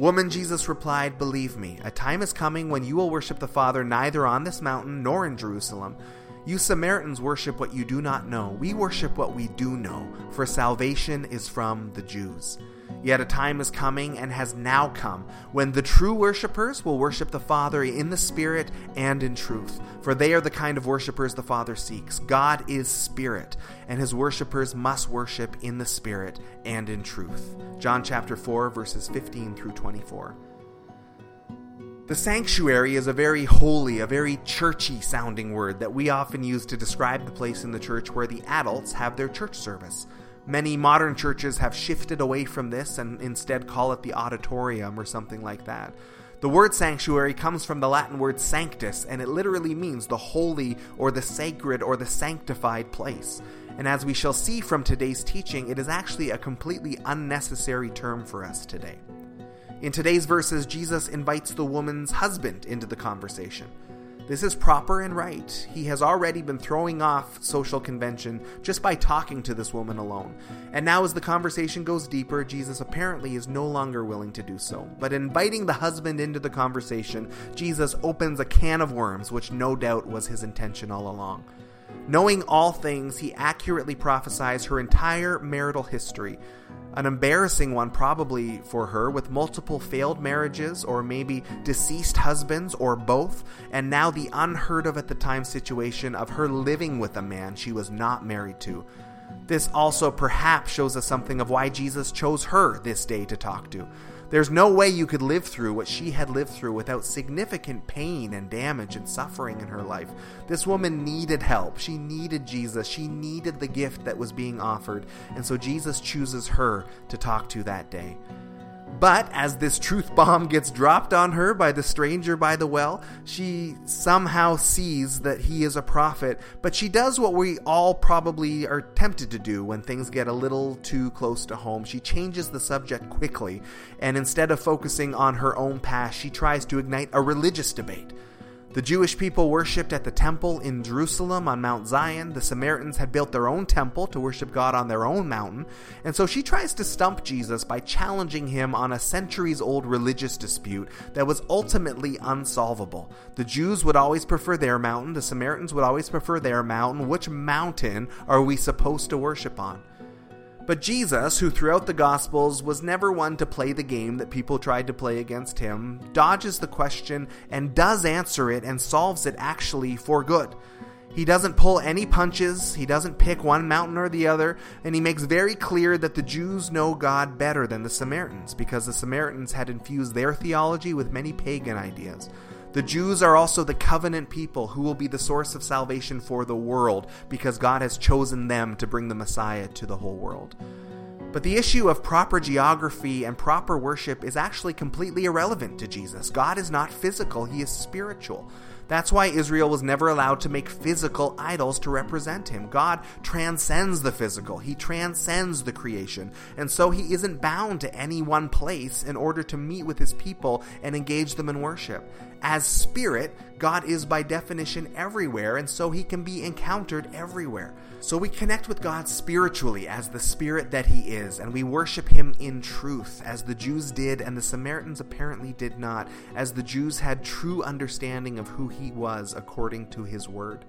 Woman, Jesus replied, Believe me, a time is coming when you will worship the Father neither on this mountain nor in Jerusalem. You Samaritans worship what you do not know. We worship what we do know, for salvation is from the Jews. Yet a time is coming and has now come when the true worshippers will worship the Father in the Spirit and in truth, for they are the kind of worshippers the Father seeks. God is Spirit, and his worshippers must worship in the Spirit and in truth. John chapter 4 verses 15 through 24. The sanctuary is a very holy, a very churchy sounding word that we often use to describe the place in the church where the adults have their church service. Many modern churches have shifted away from this and instead call it the auditorium or something like that. The word sanctuary comes from the Latin word sanctus, and it literally means the holy or the sacred or the sanctified place. And as we shall see from today's teaching, it is actually a completely unnecessary term for us today. In today's verses, Jesus invites the woman's husband into the conversation. This is proper and right. He has already been throwing off social convention just by talking to this woman alone. And now, as the conversation goes deeper, Jesus apparently is no longer willing to do so. But inviting the husband into the conversation, Jesus opens a can of worms, which no doubt was his intention all along. Knowing all things, he accurately prophesies her entire marital history. An embarrassing one, probably for her, with multiple failed marriages, or maybe deceased husbands, or both, and now the unheard of at the time situation of her living with a man she was not married to. This also perhaps shows us something of why Jesus chose her this day to talk to. There's no way you could live through what she had lived through without significant pain and damage and suffering in her life. This woman needed help. She needed Jesus. She needed the gift that was being offered. And so Jesus chooses her to talk to that day. But as this truth bomb gets dropped on her by the stranger by the well, she somehow sees that he is a prophet. But she does what we all probably are tempted to do when things get a little too close to home. She changes the subject quickly, and instead of focusing on her own past, she tries to ignite a religious debate. The Jewish people worshipped at the temple in Jerusalem on Mount Zion. The Samaritans had built their own temple to worship God on their own mountain. And so she tries to stump Jesus by challenging him on a centuries old religious dispute that was ultimately unsolvable. The Jews would always prefer their mountain, the Samaritans would always prefer their mountain. Which mountain are we supposed to worship on? But Jesus, who throughout the Gospels was never one to play the game that people tried to play against him, dodges the question and does answer it and solves it actually for good. He doesn't pull any punches, he doesn't pick one mountain or the other, and he makes very clear that the Jews know God better than the Samaritans because the Samaritans had infused their theology with many pagan ideas. The Jews are also the covenant people who will be the source of salvation for the world because God has chosen them to bring the Messiah to the whole world. But the issue of proper geography and proper worship is actually completely irrelevant to Jesus. God is not physical, he is spiritual. That's why Israel was never allowed to make physical idols to represent him. God transcends the physical, he transcends the creation, and so he isn't bound to any one place in order to meet with his people and engage them in worship. As spirit, God is by definition everywhere, and so he can be encountered everywhere. So we connect with God spiritually as the spirit that he is, and we worship him in truth, as the Jews did and the Samaritans apparently did not, as the Jews had true understanding of who he was according to his word.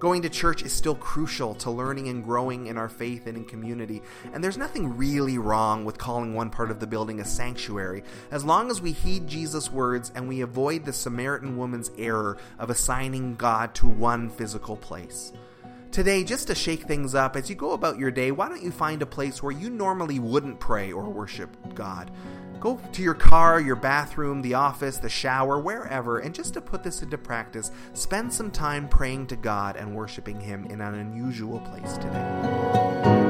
Going to church is still crucial to learning and growing in our faith and in community, and there's nothing really wrong with calling one part of the building a sanctuary, as long as we heed Jesus' words and we avoid the Samaritan woman's error of assigning God to one physical place. Today, just to shake things up, as you go about your day, why don't you find a place where you normally wouldn't pray or worship God? Go to your car, your bathroom, the office, the shower, wherever, and just to put this into practice, spend some time praying to God and worshiping Him in an unusual place today.